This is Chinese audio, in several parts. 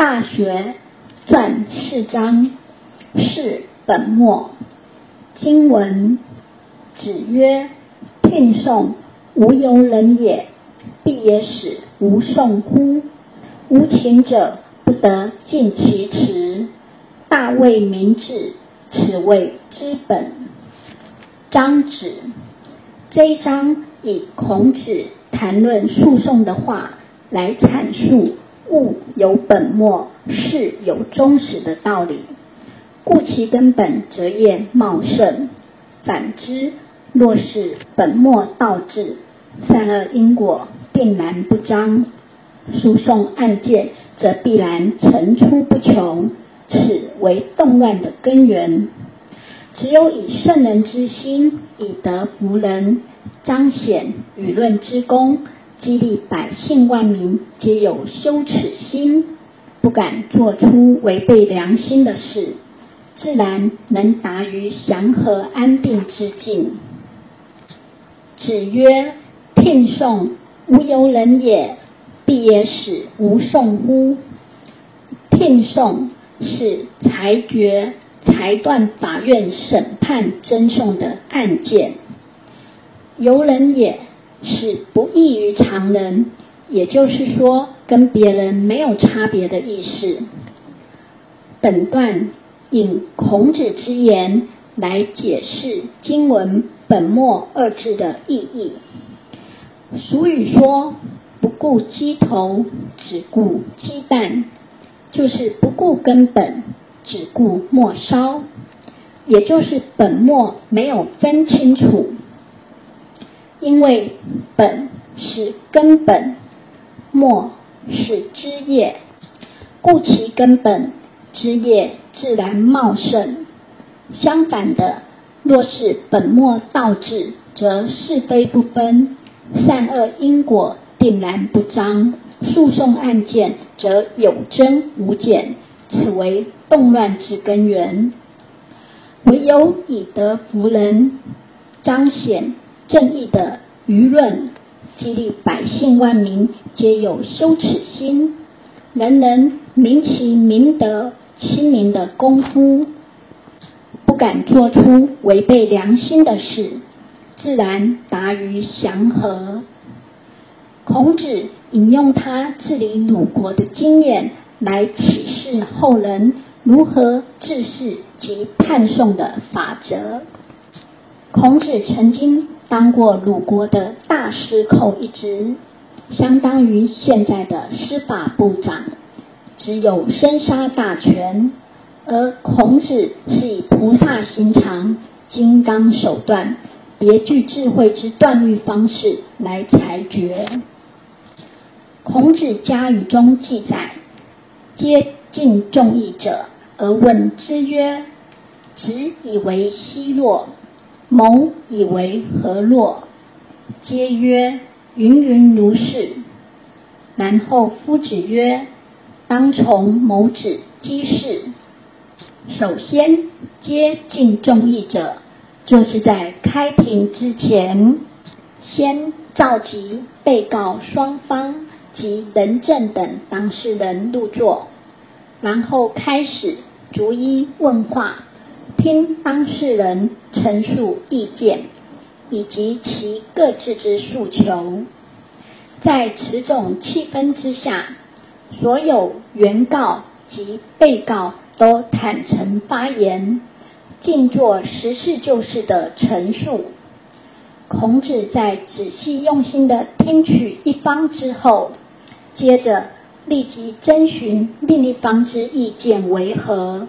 大学传四章，是本末。经文子曰：“聘送无由人也，必也使无送乎？无情者不得尽其辞。大为明志，此谓之本。”张子这一章以孔子谈论诉讼的话来阐述。物有本末，事有终始的道理。故其根本，则业茂盛；反之，若是本末倒置，善恶因果定然不彰。诉讼案件则必然层出不穷，此为动乱的根源。只有以圣人之心，以德服人，彰显舆论之功。激励百姓万民皆有羞耻心，不敢做出违背良心的事，自然能达于祥和安定之境。子曰：“聘送无由人也，必也使无讼乎？”聘送是裁决、裁断法院审判争讼的案件，由人也。是不异于常人，也就是说，跟别人没有差别的意思。本段引孔子之言来解释经文“本末”二字的意义。俗语说：“不顾鸡头，只顾鸡蛋”，就是不顾根本，只顾末梢，也就是本末没有分清楚。因为本是根本，末是枝叶，故其根本枝叶自然茂盛。相反的，若是本末倒置，则是非不分，善恶因果定然不彰，诉讼案件则有增无减，此为动乱之根源。唯有以德服人，彰显。正义的舆论激励百姓万民皆有羞耻心，人人明其明德亲民的功夫，不敢做出违背良心的事，自然达于祥和。孔子引用他治理鲁国的经验来启示后人如何治世及判送的法则。孔子曾经。当过鲁国的大司寇一职，相当于现在的司法部长，只有生杀大权。而孔子是以菩萨心肠、金刚手段、别具智慧之断律方式来裁决。孔子家语中记载：“皆尽众议者，而问之曰：‘子以为奚若？’”谋以为何若？皆曰云云如是。然后夫子曰：当从某子机事。首先接近众议者，就是在开庭之前，先召集被告双方及人证等当事人入座，然后开始逐一问话。听当事人陈述意见以及其各自之诉求，在此种气氛之下，所有原告及被告都坦诚发言，尽做实事求是的陈述。孔子在仔细用心的听取一方之后，接着立即征询另一方之意见为何。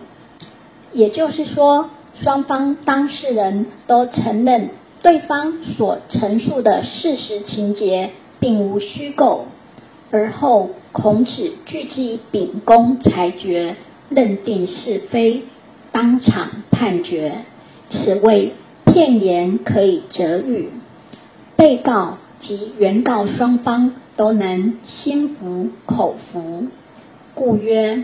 也就是说，双方当事人都承认对方所陈述的事实情节并无虚构，而后孔子据之以秉公裁决，认定是非，当场判决。此谓片言可以折语，被告及原告双方都能心服口服，故曰：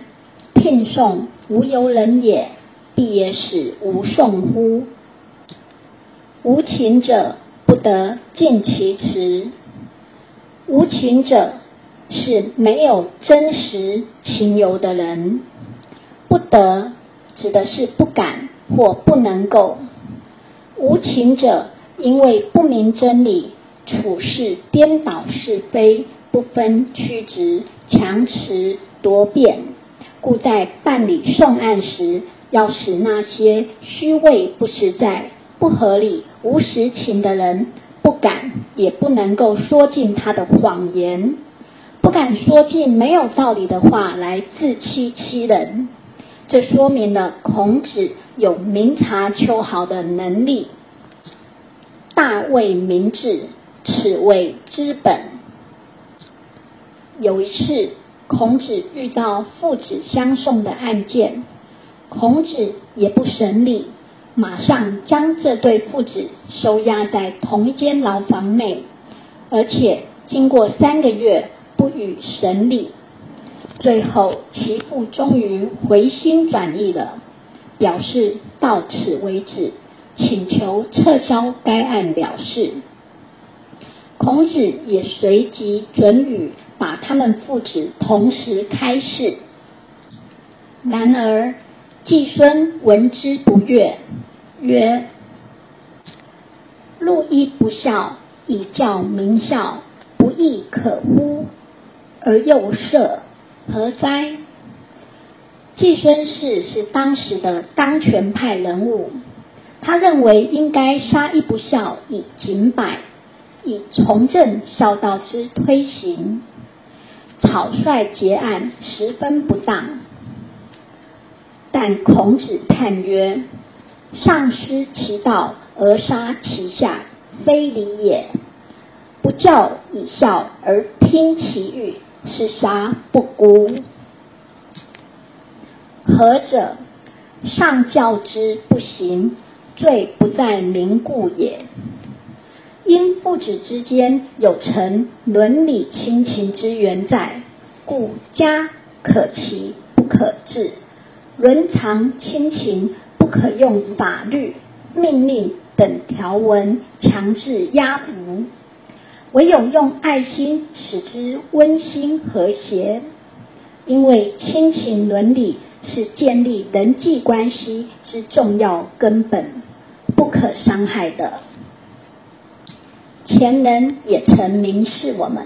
聘送无由人也。必也使无讼乎？无情者不得尽其辞。无情者是没有真实情由的人。不得指的是不敢或不能够。无情者因为不明真理，处事颠倒是非，不分曲直，强词夺辩，故在办理送案时，要使那些虚伪不实在。不合理、无实情的人，不敢也不能够说尽他的谎言，不敢说尽没有道理的话来自欺欺人。这说明了孔子有明察秋毫的能力。大为明智，此为之本。有一次，孔子遇到父子相送的案件，孔子也不审理。马上将这对父子收押在同一间牢房内，而且经过三个月不予审理，最后其父终于回心转意了，表示到此为止，请求撤销该案了事。孔子也随即准予把他们父子同时开释。然而季孙闻之不悦。曰：路一不孝，以教民孝，不亦可乎？而又赦，何哉？季孙氏是当时的当权派人物，他认为应该杀一不孝以警百，以从政孝道之推行，草率结案十分不当。但孔子叹曰。上失其道而杀其下，非礼也；不教以孝而听其欲，是杀不孤。何者？上教之不行，罪不在民故也。因父子之间有成伦理亲情之缘在，故家可齐不可治，伦常亲情。不可用法律、命令等条文强制压服，唯有用爱心使之温馨和谐。因为亲情伦理是建立人际关系之重要根本，不可伤害的。前人也曾明示我们：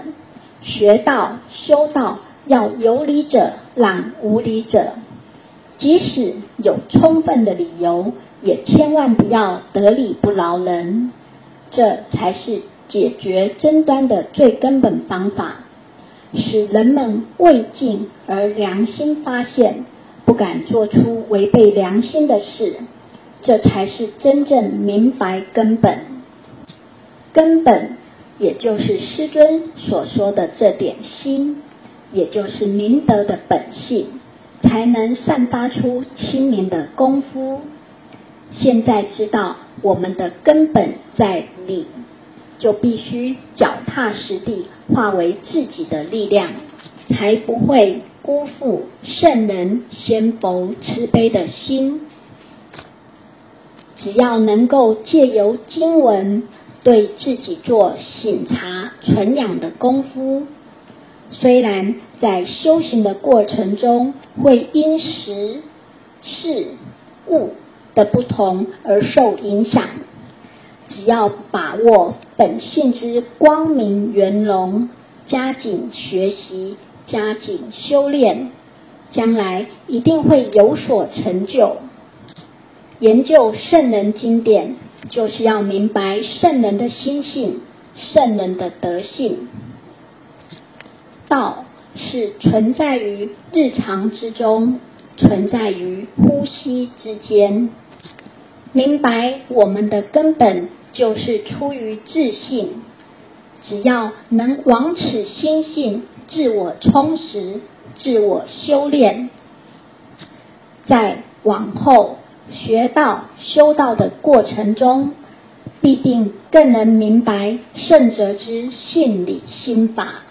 学道、修道，要有理者让无理者。即使有充分的理由，也千万不要得理不饶人，这才是解决争端的最根本方法，使人们未尽而良心发现，不敢做出违背良心的事，这才是真正明白根本。根本也就是师尊所说的这点心，也就是明德的本性。才能散发出清明的功夫。现在知道我们的根本在理，就必须脚踏实地，化为自己的力量，才不会辜负圣人先佛慈悲的心。只要能够借由经文对自己做醒察、纯养的功夫。虽然在修行的过程中会因时、事、物的不同而受影响，只要把握本性之光明圆融，加紧学习，加紧修炼，将来一定会有所成就。研究圣人经典，就是要明白圣人的心性、圣人的德性。道是存在于日常之中，存在于呼吸之间。明白我们的根本就是出于自信，只要能往此心性自我充实、自我修炼，在往后学道修道的过程中，必定更能明白圣哲之性理心法。